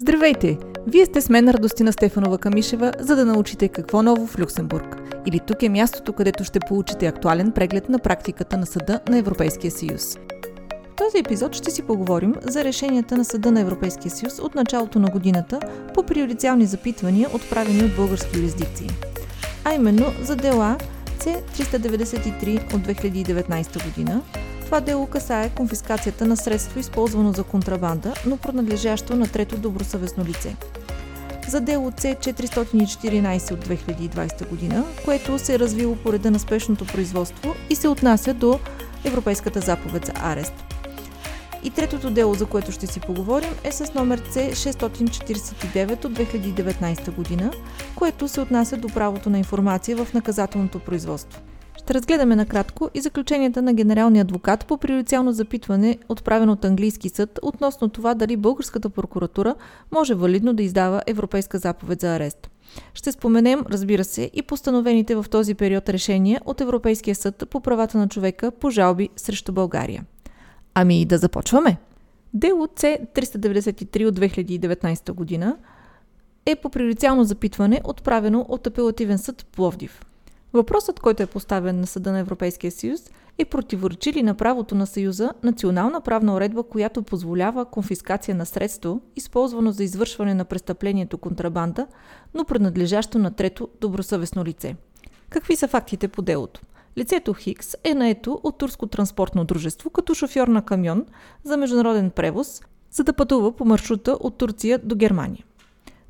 Здравейте! Вие сте с мен Радостина Стефанова Камишева, за да научите какво ново в Люксембург. Или тук е мястото, където ще получите актуален преглед на практиката на Съда на Европейския съюз. В този епизод ще си поговорим за решенията на Съда на Европейския съюз от началото на годината по приоритетни запитвания, отправени от български юрисдикции. А именно за дела C393 от 2019 година, това дело касае конфискацията на средство, използвано за контрабанда, но принадлежащо на трето добросъвестно лице. За дело C414 от 2020 година, което се е развило по реда на спешното производство и се отнася до Европейската заповед за арест. И третото дело, за което ще си поговорим, е с номер C649 от 2019 година, което се отнася до правото на информация в наказателното производство. Ще разгледаме накратко и заключенията на генералния адвокат по приоритетно запитване, отправено от английски съд, относно това дали българската прокуратура може валидно да издава Европейска заповед за арест. Ще споменем, разбира се, и постановените в този период решения от Европейския съд по правата на човека по жалби срещу България. Ами да започваме! Дело С-393 от 2019 година е по приоритетно запитване, отправено от апелативен съд Пловдив. Въпросът, който е поставен на Съда на Европейския съюз, е противоречи ли на правото на Съюза национална правна уредба, която позволява конфискация на средство, използвано за извършване на престъплението контрабанда, но принадлежащо на трето добросъвестно лице. Какви са фактите по делото? Лицето Хикс е наето от турско транспортно дружество като шофьор на камион за международен превоз, за да пътува по маршрута от Турция до Германия.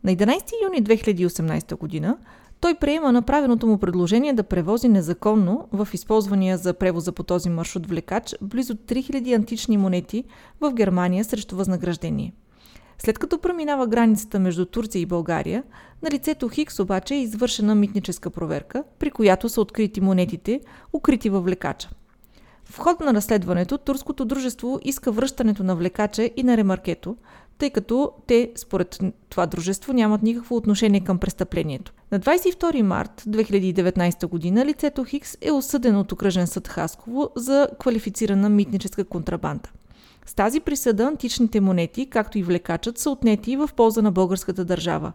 На 11 юни 2018 година той приема направеното му предложение да превози незаконно в използвания за превоза по този маршрут влекач близо 3000 антични монети в Германия срещу възнаграждение. След като преминава границата между Турция и България, на лицето Хикс обаче е извършена митническа проверка, при която са открити монетите, укрити във влекача. В ход на разследването, турското дружество иска връщането на влекача и на ремаркето, тъй като те, според това дружество, нямат никакво отношение към престъплението. На 22 март 2019 година лицето Хикс е осъдено от окръжен съд Хасково за квалифицирана митническа контрабанда. С тази присъда античните монети, както и влекачът, са отнети в полза на българската държава.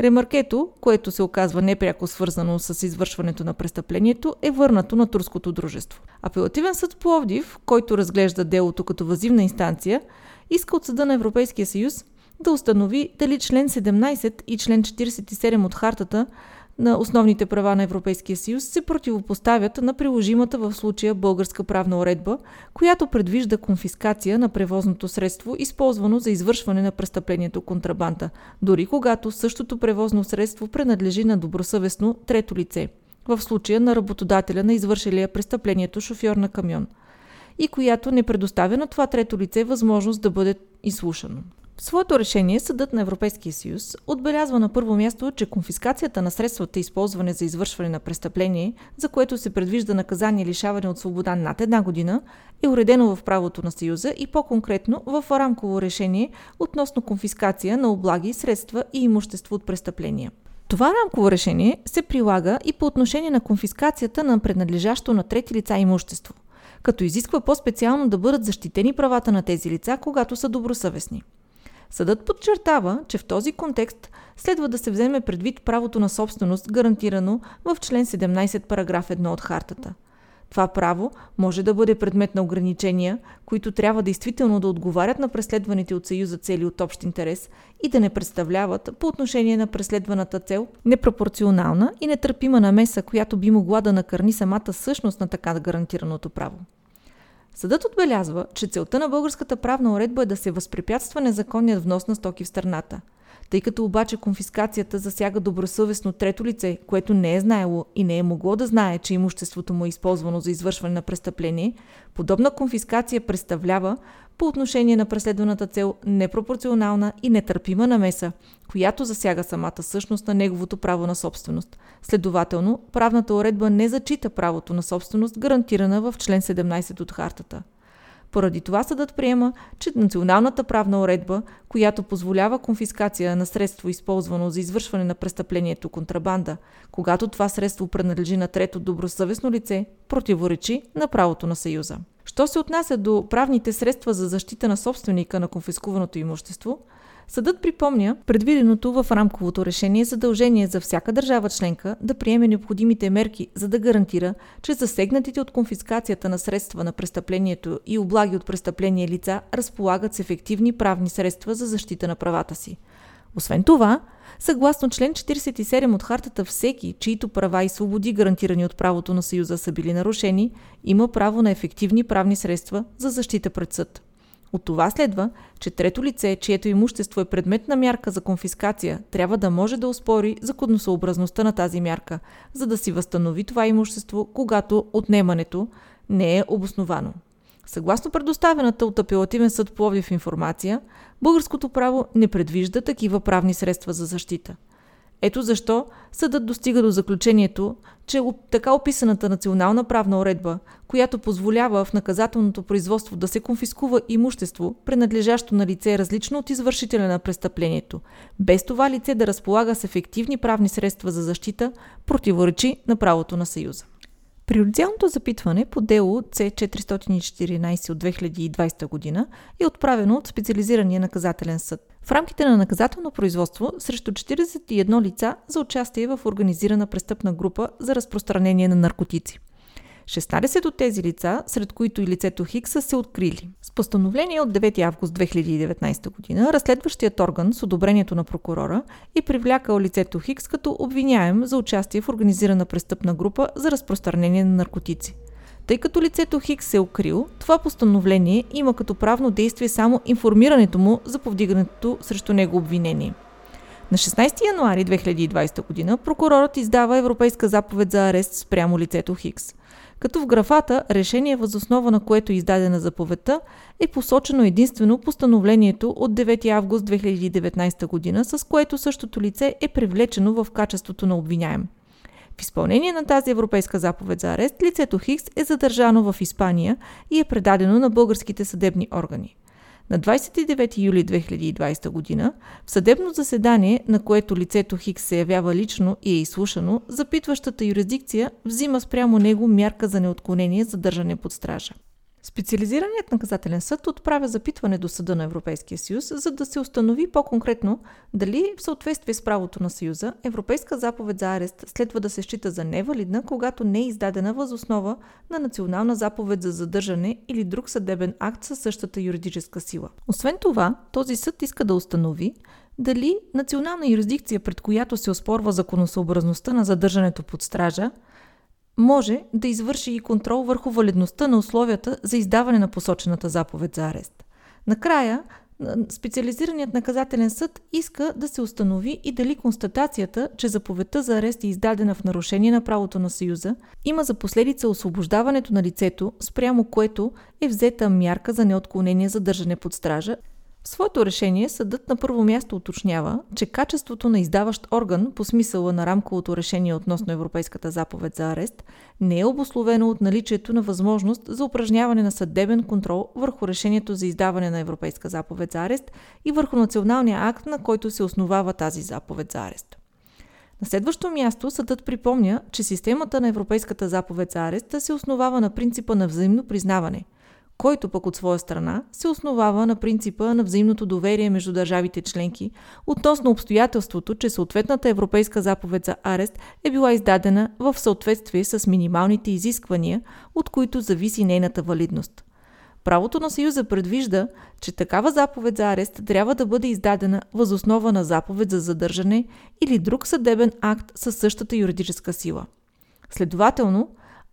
Ремаркето, което се оказва непряко свързано с извършването на престъплението, е върнато на турското дружество. Апелативен съд Пловдив, който разглежда делото като възивна инстанция, иска от Съда на Европейския съюз да установи дали член 17 и член 47 от хартата на основните права на Европейския съюз се противопоставят на приложимата в случая българска правна уредба, която предвижда конфискация на превозното средство, използвано за извършване на престъплението контрабанда, дори когато същото превозно средство принадлежи на добросъвестно трето лице, в случая на работодателя на извършилия престъплението шофьор на камион – и която не предоставя на това трето лице възможност да бъде изслушано. В своето решение Съдът на Европейския съюз отбелязва на първо място, че конфискацията на средствата, използване за извършване на престъпление, за което се предвижда наказание лишаване от свобода над една година, е уредено в правото на Съюза и по-конкретно в рамково решение относно конфискация на облаги, средства и имущество от престъпления. Това рамково решение се прилага и по отношение на конфискацията на принадлежащо на трети лица имущество – като изисква по-специално да бъдат защитени правата на тези лица, когато са добросъвестни. Съдът подчертава, че в този контекст следва да се вземе предвид правото на собственост, гарантирано в член 17 параграф 1 от хартата. Това право може да бъде предмет на ограничения, които трябва действително да отговарят на преследваните от Съюза цели от общ интерес и да не представляват по отношение на преследваната цел непропорционална и нетърпима намеса, която би могла да накърни самата същност на така гарантираното право. Съдът отбелязва, че целта на българската правна уредба е да се възпрепятства незаконният внос на стоки в страната. Тъй като обаче конфискацията засяга добросъвестно трето лице, което не е знаело и не е могло да знае, че имуществото му е използвано за извършване на престъпление, подобна конфискация представлява по отношение на преследваната цел непропорционална и нетърпима намеса, която засяга самата същност на неговото право на собственост. Следователно, правната уредба не зачита правото на собственост, гарантирана в член 17 от хартата. Поради това съдът приема, че националната правна уредба, която позволява конфискация на средство, използвано за извършване на престъплението контрабанда, когато това средство принадлежи на трето добросъвестно лице, противоречи на правото на Съюза. Що се отнася до правните средства за защита на собственика на конфискуваното имущество, Съдът припомня предвиденото в рамковото решение задължение за всяка държава членка да приеме необходимите мерки, за да гарантира, че засегнатите от конфискацията на средства на престъплението и облаги от престъпление лица разполагат с ефективни правни средства за защита на правата си. Освен това, съгласно член 47 от хартата, всеки, чието права и свободи, гарантирани от правото на Съюза, са били нарушени, има право на ефективни правни средства за защита пред съд. От това следва, че трето лице, чието имущество е предмет на мярка за конфискация, трябва да може да успори законосъобразността на тази мярка, за да си възстанови това имущество, когато отнемането не е обосновано. Съгласно предоставената от апелативен съд Пловдив информация, българското право не предвижда такива правни средства за защита. Ето защо съдът достига до заключението, че така описаната национална правна уредба, която позволява в наказателното производство да се конфискува имущество, принадлежащо на лице различно от извършителя на престъплението, без това лице да разполага с ефективни правни средства за защита, противоречи на правото на Съюза. Приоритетното запитване по дело C414 от 2020 година е отправено от специализирания наказателен съд. В рамките на наказателно производство срещу 41 лица за участие в организирана престъпна група за разпространение на наркотици. 16 от тези лица, сред които и лицето Хикс, са се открили. С постановление от 9 август 2019 година, разследващият орган с одобрението на прокурора е привлякал лицето Хикс като обвиняем за участие в организирана престъпна група за разпространение на наркотици. Тъй като лицето Хикс се е укрил, това постановление има като правно действие само информирането му за повдигането срещу него обвинение. На 16 януари 2020 година прокурорът издава Европейска заповед за арест спрямо лицето Хикс – като в графата решение възоснова на което е издадена заповедта е посочено единствено постановлението от 9 август 2019 година, с което същото лице е привлечено в качеството на обвиняем. В изпълнение на тази европейска заповед за арест, лицето Хикс е задържано в Испания и е предадено на българските съдебни органи. На 29 юли 2020 година, в съдебно заседание, на което лицето Хикс се явява лично и е изслушано, запитващата юрисдикция взима спрямо него мярка за неотклонение за държане под стража. Специализираният наказателен съд отправя запитване до Съда на Европейския съюз, за да се установи по-конкретно дали в съответствие с правото на Съюза Европейска заповед за арест следва да се счита за невалидна, когато не е издадена възоснова на национална заповед за задържане или друг съдебен акт със същата юридическа сила. Освен това, този съд иска да установи дали национална юрисдикция, пред която се оспорва законосъобразността на задържането под стража, може да извърши и контрол върху валидността на условията за издаване на посочената заповед за арест. Накрая, специализираният наказателен съд иска да се установи и дали констатацията, че заповедта за арест е издадена в нарушение на правото на Съюза, има за последица освобождаването на лицето, спрямо което е взета мярка за неотклонение за държане под стража в своето решение съдът на първо място уточнява, че качеството на издаващ орган по смисъла на рамковото решение относно Европейската заповед за арест не е обословено от наличието на възможност за упражняване на съдебен контрол върху решението за издаване на Европейска заповед за арест и върху националния акт, на който се основава тази заповед за арест. На следващо място съдът припомня, че системата на Европейската заповед за арест се основава на принципа на взаимно признаване – който пък от своя страна се основава на принципа на взаимното доверие между държавите членки относно обстоятелството, че съответната европейска заповед за арест е била издадена в съответствие с минималните изисквания, от които зависи нейната валидност. Правото на Съюза предвижда, че такава заповед за арест трябва да бъде издадена възоснова на заповед за задържане или друг съдебен акт със същата юридическа сила. Следователно,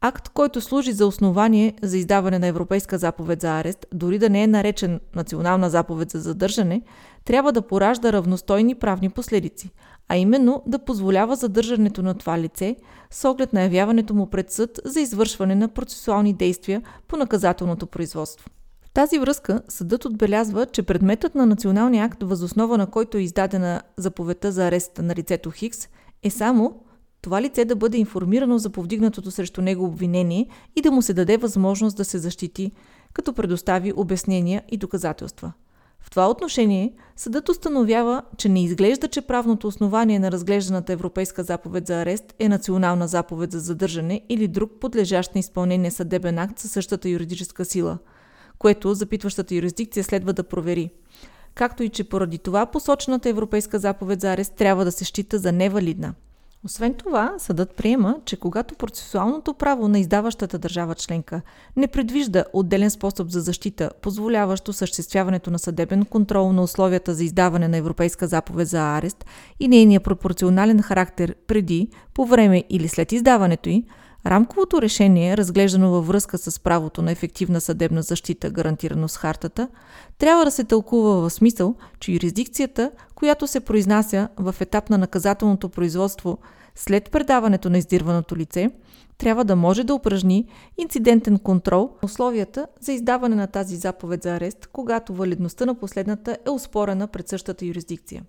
Акт, който служи за основание за издаване на Европейска заповед за арест, дори да не е наречен Национална заповед за задържане, трябва да поражда равностойни правни последици, а именно да позволява задържането на това лице с оглед на явяването му пред съд за извършване на процесуални действия по наказателното производство. В тази връзка съдът отбелязва, че предметът на националния акт, възоснова на който е издадена заповедта за арест на лицето Хикс, е само това лице да бъде информирано за повдигнатото срещу него обвинение и да му се даде възможност да се защити, като предостави обяснения и доказателства. В това отношение съдът установява, че не изглежда, че правното основание на разглежданата Европейска заповед за арест е национална заповед за задържане или друг подлежащ на изпълнение съдебен акт със същата юридическа сила, което запитващата юрисдикция следва да провери – както и че поради това посочената Европейска заповед за арест трябва да се счита за невалидна. Освен това, съдът приема, че когато процесуалното право на издаващата държава членка не предвижда отделен способ за защита, позволяващ осъществяването на съдебен контрол на условията за издаване на Европейска заповед за арест и нейния пропорционален характер преди, по време или след издаването й, Рамковото решение, разглеждано във връзка с правото на ефективна съдебна защита, гарантирано с хартата, трябва да се тълкува в смисъл, че юрисдикцията, която се произнася в етап на наказателното производство след предаването на издирваното лице, трябва да може да упражни инцидентен контрол на условията за издаване на тази заповед за арест, когато валидността на последната е успорена пред същата юрисдикция.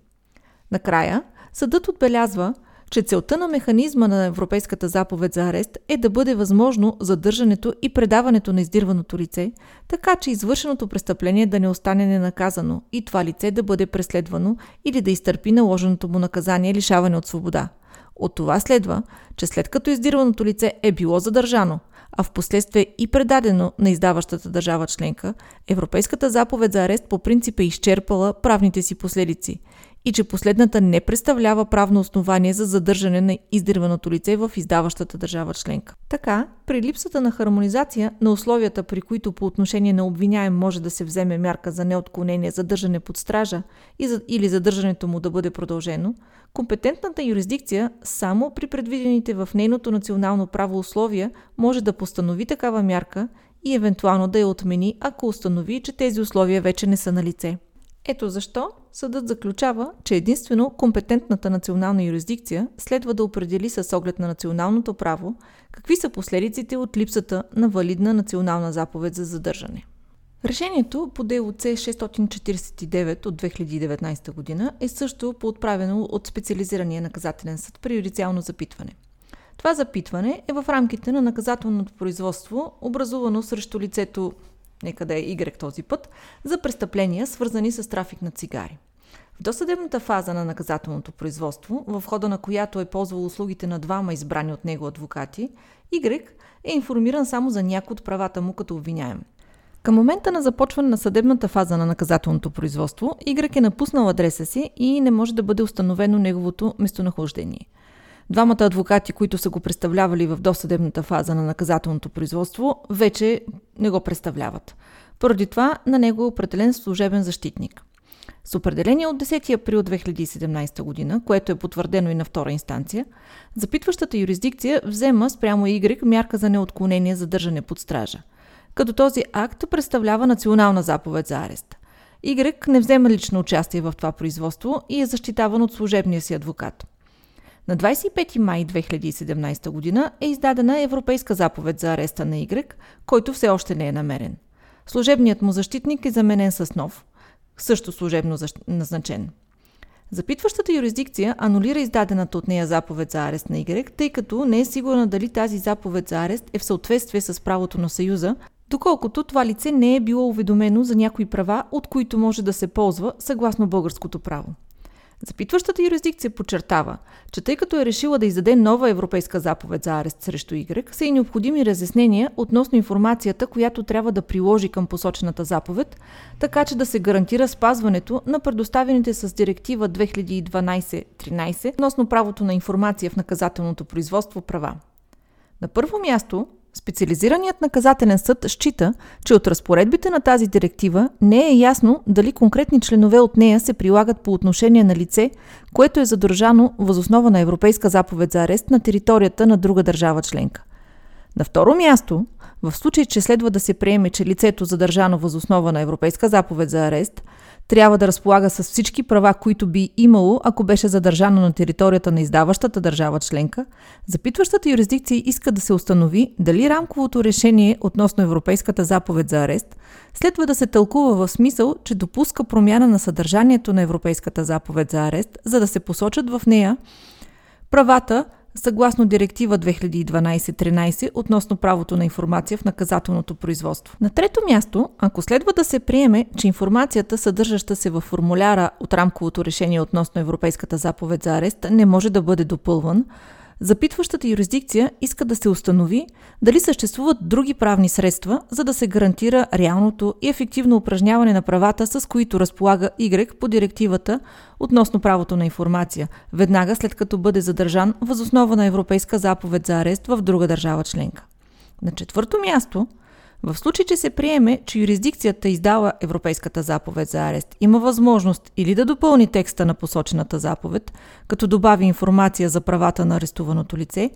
Накрая, съдът отбелязва, че целта на механизма на Европейската заповед за арест е да бъде възможно задържането и предаването на издирваното лице, така че извършеното престъпление да не остане ненаказано и това лице да бъде преследвано или да изтърпи наложеното му наказание лишаване от свобода. От това следва, че след като издирваното лице е било задържано, а в последствие и предадено на издаващата държава членка, Европейската заповед за арест по принцип е изчерпала правните си последици и че последната не представлява правно основание за задържане на издирваното лице в издаващата държава членка. Така, при липсата на хармонизация на условията, при които по отношение на обвиняем може да се вземе мярка за неотклонение задържане под стража или задържането му да бъде продължено, компетентната юрисдикция само при предвидените в нейното национално право условия може да постанови такава мярка и евентуално да я отмени, ако установи, че тези условия вече не са на лице. Ето защо съдът заключава, че единствено компетентната национална юрисдикция следва да определи с оглед на националното право какви са последиците от липсата на валидна национална заповед за задържане. Решението по дело С 649 от 2019 година е също поотправено от специализирания наказателен съд при юдициално запитване. Това запитване е в рамките на наказателното производство, образувано срещу лицето нека да е Y този път, за престъпления, свързани с трафик на цигари. В досъдебната фаза на наказателното производство, в хода на която е ползвал услугите на двама избрани от него адвокати, Y е информиран само за някои от правата му като обвиняем. Към момента на започване на съдебната фаза на наказателното производство, Y е напуснал адреса си и не може да бъде установено неговото местонахождение – Двамата адвокати, които са го представлявали в досъдебната фаза на наказателното производство, вече не го представляват. Поради това на него е определен служебен защитник. С определение от 10 април 2017 година, което е потвърдено и на втора инстанция, запитващата юрисдикция взема спрямо Y мярка за неотклонение за държане под стража. Като този акт представлява национална заповед за арест. Y не взема лично участие в това производство и е защитаван от служебния си адвокат. На 25 май 2017 година е издадена Европейска заповед за ареста на Y, който все още не е намерен. Служебният му защитник е заменен с нов, също служебно назначен. Запитващата юрисдикция анулира издадената от нея заповед за арест на Y, тъй като не е сигурна дали тази заповед за арест е в съответствие с правото на Съюза, доколкото това лице не е било уведомено за някои права, от които може да се ползва съгласно българското право. Запитващата юрисдикция подчертава, че тъй като е решила да издаде нова европейска заповед за арест срещу Y, са и необходими разяснения относно информацията, която трябва да приложи към посочената заповед, така че да се гарантира спазването на предоставените с директива 2012-13 относно правото на информация в наказателното производство права. На първо място, Специализираният наказателен съд счита, че от разпоредбите на тази директива не е ясно дали конкретни членове от нея се прилагат по отношение на лице, което е задържано възоснова на Европейска заповед за арест на територията на друга държава членка. На второ място, в случай, че следва да се приеме, че лицето задържано възоснова на Европейска заповед за арест – трябва да разполага с всички права, които би имало, ако беше задържано на територията на издаващата държава членка, запитващата юрисдикция иска да се установи дали рамковото решение относно Европейската заповед за арест следва да се тълкува в смисъл, че допуска промяна на съдържанието на Европейската заповед за арест, за да се посочат в нея правата, съгласно Директива 2012-13 относно правото на информация в наказателното производство. На трето място, ако следва да се приеме, че информацията, съдържаща се в формуляра от рамковото решение относно Европейската заповед за арест, не може да бъде допълван, Запитващата юрисдикция иска да се установи дали съществуват други правни средства, за да се гарантира реалното и ефективно упражняване на правата, с които разполага Y по директивата относно правото на информация, веднага след като бъде задържан възоснова на Европейска заповед за арест в друга държава членка. На четвърто място – в случай, че се приеме, че юрисдикцията издава Европейската заповед за арест, има възможност или да допълни текста на посочената заповед, като добави информация за правата на арестуваното лице,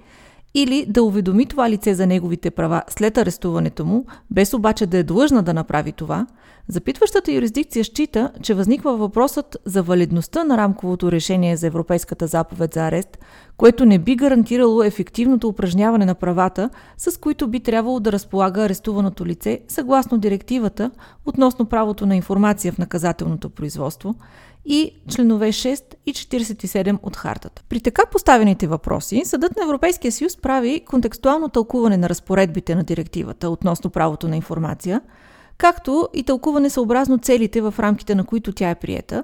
или да уведоми това лице за неговите права след арестуването му, без обаче да е длъжна да направи това, запитващата юрисдикция счита, че възниква въпросът за валидността на рамковото решение за Европейската заповед за арест, което не би гарантирало ефективното упражняване на правата, с които би трябвало да разполага арестуваното лице съгласно директивата относно правото на информация в наказателното производство – и членове 6 и 47 от хартата. При така поставените въпроси, Съдът на Европейския съюз прави контекстуално тълкуване на разпоредбите на директивата относно правото на информация, както и тълкуване съобразно целите в рамките на които тя е приета,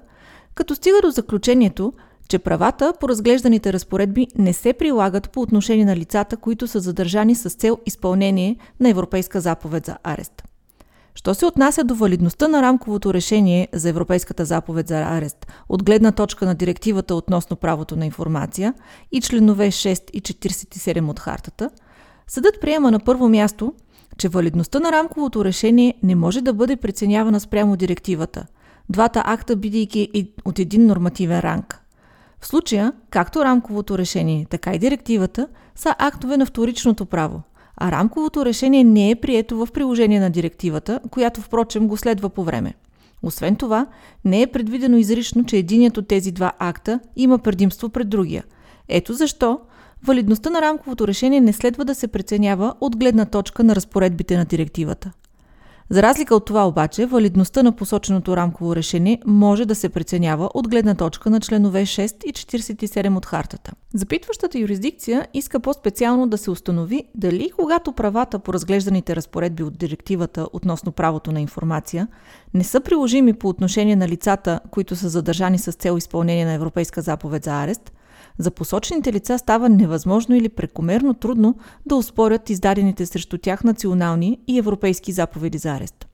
като стига до заключението, че правата по разглежданите разпоредби не се прилагат по отношение на лицата, които са задържани с цел изпълнение на Европейска заповед за арест. Що се отнася до валидността на рамковото решение за Европейската заповед за арест от гледна точка на директивата относно правото на информация и членове 6 и 47 от хартата, съдът приема на първо място, че валидността на рамковото решение не може да бъде преценявана спрямо директивата, двата акта бидейки от един нормативен ранг. В случая, както рамковото решение, така и директивата са актове на вторичното право – а рамковото решение не е прието в приложение на директивата, която впрочем го следва по време. Освен това, не е предвидено изрично, че единият от тези два акта има предимство пред другия. Ето защо валидността на рамковото решение не следва да се преценява от гледна точка на разпоредбите на директивата. За разлика от това обаче, валидността на посоченото рамково решение може да се преценява от гледна точка на членове 6 и 47 от хартата. Запитващата юрисдикция иска по-специално да се установи дали когато правата по разглежданите разпоредби от директивата относно правото на информация не са приложими по отношение на лицата, които са задържани с цел изпълнение на Европейска заповед за арест, за посочените лица става невъзможно или прекомерно трудно да успорят издадените срещу тях национални и европейски заповеди за арест.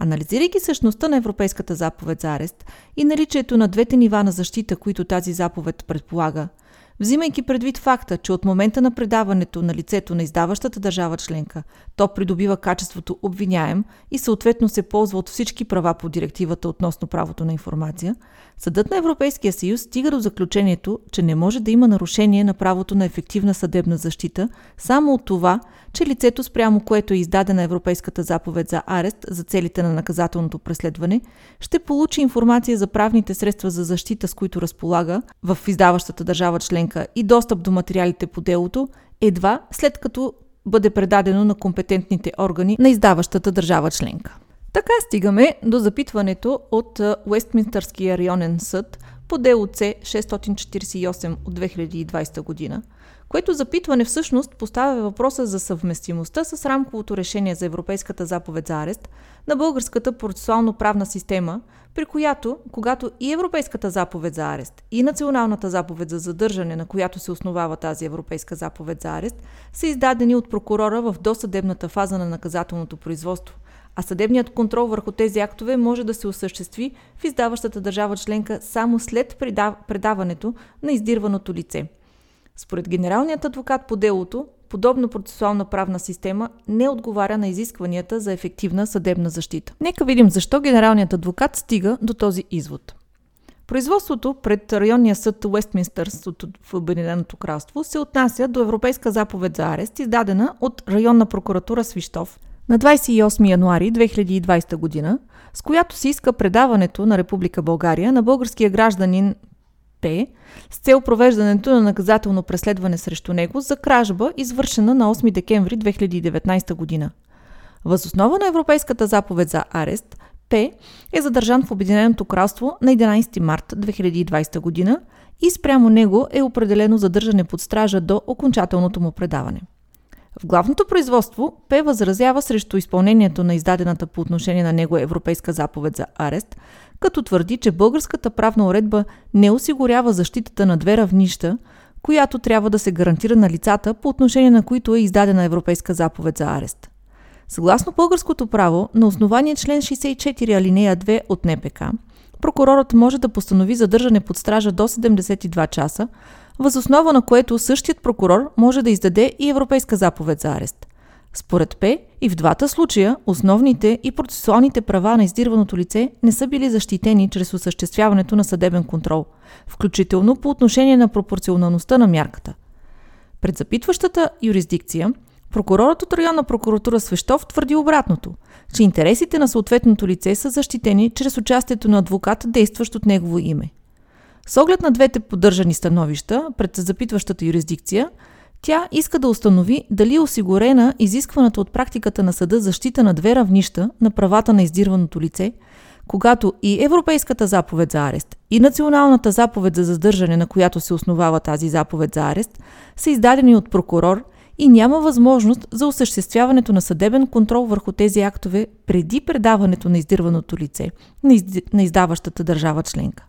Анализирайки същността на Европейската заповед за арест и наличието на двете нива на защита, които тази заповед предполага – Взимайки предвид факта, че от момента на предаването на лицето на издаващата държава членка, то придобива качеството обвиняем и съответно се ползва от всички права по директивата относно правото на информация, Съдът на Европейския съюз стига до заключението, че не може да има нарушение на правото на ефективна съдебна защита само от това, че лицето спрямо което е издадена Европейската заповед за арест за целите на наказателното преследване, ще получи информация за правните средства за защита, с които разполага в издаващата държава членка и достъп до материалите по делото, едва след като бъде предадено на компетентните органи на издаващата държава членка. Така стигаме до запитването от Уестминстърския районен съд по дело С 648 от 2020 година, което запитване всъщност поставя въпроса за съвместимостта с рамковото решение за Европейската заповед за арест на българската процесуално-правна система, при която, когато и Европейската заповед за арест и Националната заповед за задържане, на която се основава тази Европейска заповед за арест, са издадени от прокурора в досъдебната фаза на наказателното производство, а съдебният контрол върху тези актове може да се осъществи в издаващата държава членка само след предаването на издирваното лице. Според генералният адвокат по делото, подобна процесуална правна система не отговаря на изискванията за ефективна съдебна защита. Нека видим защо генералният адвокат стига до този извод. Производството пред районния съд Уестминстър в Обединеното кралство се отнася до Европейска заповед за арест, издадена от районна прокуратура Свищов – на 28 януари 2020 година, с която се иска предаването на Република България на българския гражданин П с цел провеждането на наказателно преследване срещу него за кражба, извършена на 8 декември 2019 година. Възоснова на Европейската заповед за арест, П е задържан в Обединеното кралство на 11 март 2020 година и спрямо него е определено задържане под стража до окончателното му предаване. В главното производство П възразява срещу изпълнението на издадената по отношение на него Европейска заповед за арест, като твърди, че българската правна уредба не осигурява защитата на две равнища, която трябва да се гарантира на лицата, по отношение на които е издадена Европейска заповед за арест. Съгласно българското право, на основание член 64 алинея 2 от НПК, прокурорът може да постанови задържане под стража до 72 часа, възоснова на което същият прокурор може да издаде и Европейска заповед за арест. Според П, и в двата случая основните и процесуалните права на издирваното лице не са били защитени чрез осъществяването на съдебен контрол, включително по отношение на пропорционалността на мярката. Пред запитващата юрисдикция, прокурорът от районна прокуратура Свещов твърди обратното, че интересите на съответното лице са защитени чрез участието на адвокат, действащ от негово име. С оглед на двете поддържани становища пред запитващата юрисдикция – тя иска да установи дали е осигурена изискваната от практиката на съда защита на две равнища на правата на издирваното лице, когато и Европейската заповед за арест и Националната заповед за задържане, на която се основава тази заповед за арест, са издадени от прокурор и няма възможност за осъществяването на съдебен контрол върху тези актове преди предаването на издирваното лице на издаващата държава членка.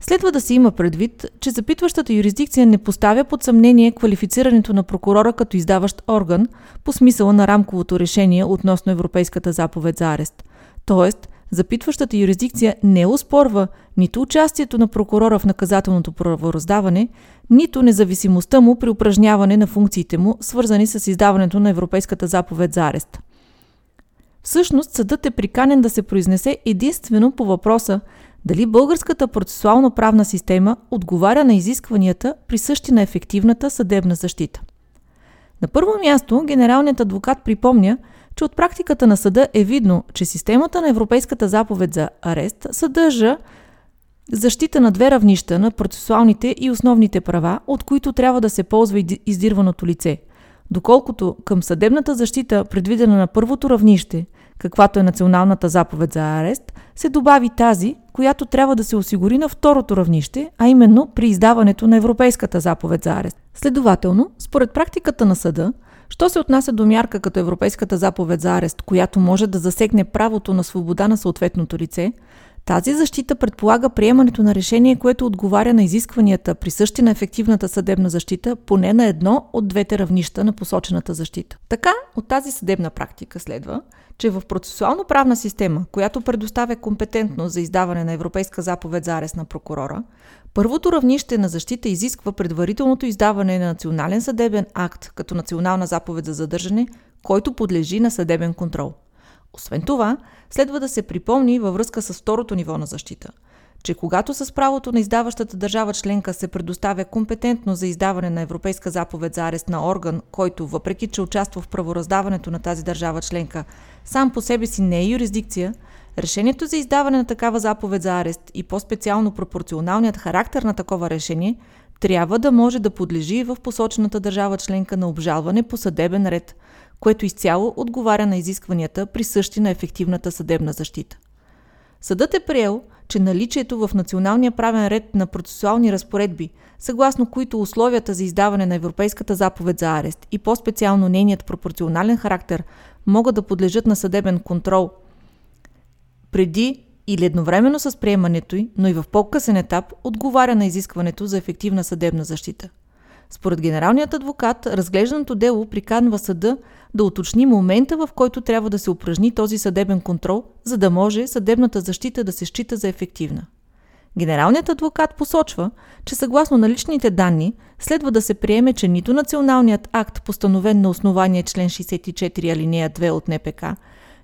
Следва да се има предвид, че запитващата юрисдикция не поставя под съмнение квалифицирането на прокурора като издаващ орган по смисъла на рамковото решение относно Европейската заповед за арест. Тоест, запитващата юрисдикция не успорва нито участието на прокурора в наказателното правораздаване, нито независимостта му при упражняване на функциите му, свързани с издаването на Европейската заповед за арест. Всъщност, съдът е приканен да се произнесе единствено по въпроса дали българската процесуално-правна система отговаря на изискванията, присъщи на ефективната съдебна защита. На първо място, генералният адвокат припомня, че от практиката на съда е видно, че системата на Европейската заповед за арест съдържа защита на две равнища на процесуалните и основните права, от които трябва да се ползва издирваното лице, доколкото към съдебната защита, предвидена на първото равнище, каквато е националната заповед за арест, се добави тази, която трябва да се осигури на второто равнище, а именно при издаването на Европейската заповед за арест. Следователно, според практиката на съда, що се отнася до мярка като Европейската заповед за арест, която може да засегне правото на свобода на съответното лице, тази защита предполага приемането на решение, което отговаря на изискванията, присъщи на ефективната съдебна защита, поне на едно от двете равнища на посочената защита. Така, от тази съдебна практика следва, че в процесуално-правна система, която предоставя компетентност за издаване на Европейска заповед за арест на прокурора, първото равнище на защита изисква предварителното издаване на национален съдебен акт като национална заповед за задържане, който подлежи на съдебен контрол. Освен това, следва да се припомни във връзка с второто ниво на защита – че когато с правото на издаващата държава членка се предоставя компетентно за издаване на Европейска заповед за арест на орган, който, въпреки че участва в правораздаването на тази държава членка, сам по себе си не е юрисдикция, решението за издаване на такава заповед за арест и по-специално пропорционалният характер на такова решение трябва да може да подлежи в посочената държава членка на обжалване по съдебен ред, което изцяло отговаря на изискванията, присъщи на ефективната съдебна защита. Съдът е приел, че наличието в националния правен ред на процесуални разпоредби, съгласно които условията за издаване на Европейската заповед за арест и по-специално нейният пропорционален характер могат да подлежат на съдебен контрол преди или едновременно с приемането й, но и в по-късен етап отговаря на изискването за ефективна съдебна защита. Според генералният адвокат, разглежданото дело приканва съда да уточни момента, в който трябва да се упражни този съдебен контрол, за да може съдебната защита да се счита за ефективна. Генералният адвокат посочва, че съгласно наличните данни следва да се приеме, че нито националният акт, постановен на основание член 64 алинея 2 от НПК,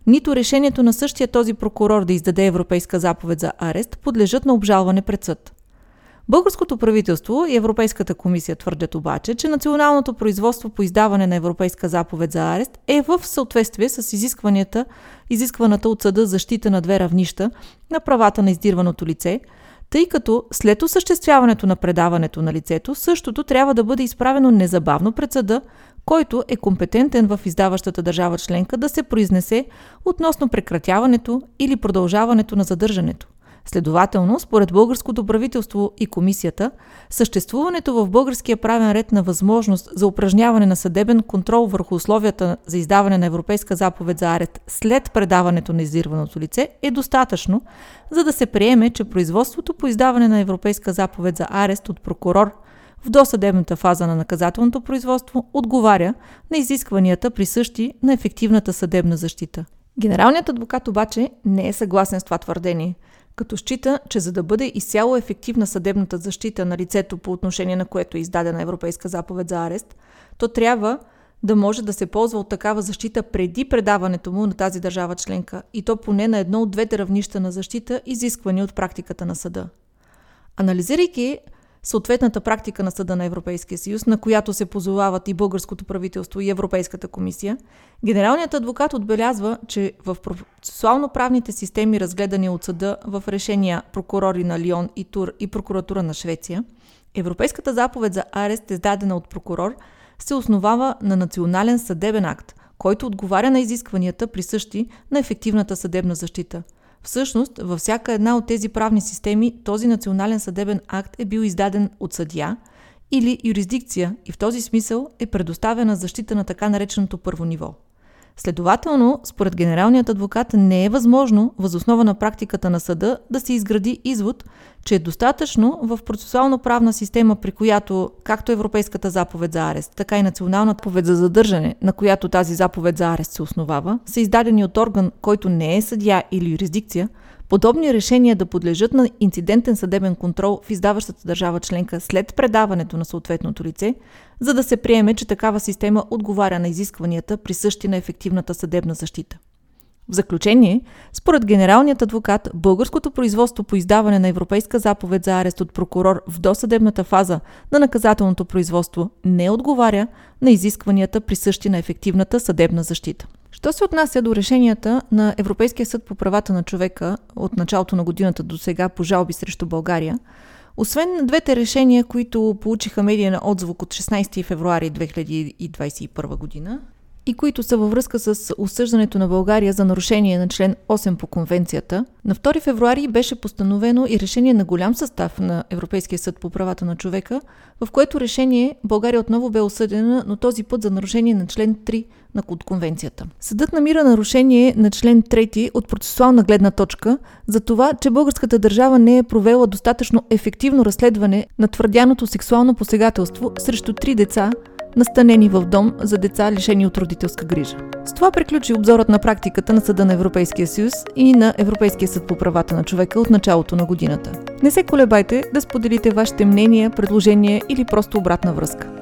нито решението на същия този прокурор да издаде европейска заповед за арест подлежат на обжалване пред съд. Българското правителство и Европейската комисия твърдят обаче, че националното производство по издаване на Европейска заповед за арест е в съответствие с изискванията, изискваната от съда защита на две равнища на правата на издирваното лице, тъй като след осъществяването на предаването на лицето, същото трябва да бъде изправено незабавно пред съда, който е компетентен в издаващата държава членка да се произнесе относно прекратяването или продължаването на задържането. Следователно, според българското правителство и комисията, съществуването в българския правен ред на възможност за упражняване на съдебен контрол върху условията за издаване на европейска заповед за арест след предаването на издирваното лице е достатъчно, за да се приеме, че производството по издаване на европейска заповед за арест от прокурор в досъдебната фаза на наказателното производство отговаря на изискванията присъщи на ефективната съдебна защита. Генералният адвокат обаче не е съгласен с това твърдение, като счита, че за да бъде изцяло ефективна съдебната защита на лицето по отношение на което е издадена Европейска заповед за арест, то трябва да може да се ползва от такава защита преди предаването му на тази държава членка и то поне на едно от двете равнища на защита, изисквани от практиката на съда. Анализирайки съответната практика на Съда на Европейския съюз, на която се позовават и българското правителство и Европейската комисия, генералният адвокат отбелязва, че в процесуално-правните системи, разгледани от съда в решения прокурори на Лион и Тур и прокуратура на Швеция, Европейската заповед за арест, издадена от прокурор, се основава на национален съдебен акт, който отговаря на изискванията, присъщи на ефективната съдебна защита – Всъщност, във всяка една от тези правни системи този национален съдебен акт е бил издаден от съдия или юрисдикция и в този смисъл е предоставена защита на така нареченото първо ниво – Следователно, според генералният адвокат не е възможно, възоснова на практиката на съда, да се изгради извод, че е достатъчно в процесуално-правна система, при която както Европейската заповед за арест, така и Националната повед за задържане, на която тази заповед за арест се основава, са издадени от орган, който не е съдия или юрисдикция – Подобни решения да подлежат на инцидентен съдебен контрол в издаващата държава членка след предаването на съответното лице, за да се приеме, че такава система отговаря на изискванията, присъщи на ефективната съдебна защита. В заключение, според генералният адвокат, българското производство по издаване на Европейска заповед за арест от прокурор в досъдебната фаза на наказателното производство не отговаря на изискванията, присъщи на ефективната съдебна защита. Що се отнася до решенията на Европейския съд по правата на човека от началото на годината до сега по жалби срещу България, освен двете решения, които получиха медиен отзвук от 16 февруари 2021 година, и които са във връзка с осъждането на България за нарушение на член 8 по конвенцията, на 2 февруари беше постановено и решение на голям състав на Европейския съд по правата на човека, в което решение България отново бе осъдена, но този път за нарушение на член 3 на конвенцията. Съдът намира нарушение на член 3 от процесуална гледна точка за това, че българската държава не е провела достатъчно ефективно разследване на твърдяното сексуално посегателство срещу три деца настанени в дом за деца лишени от родителска грижа. С това приключи обзорът на практиката на Съда на Европейския съюз и на Европейския съд по правата на човека от началото на годината. Не се колебайте да споделите вашите мнения, предложения или просто обратна връзка.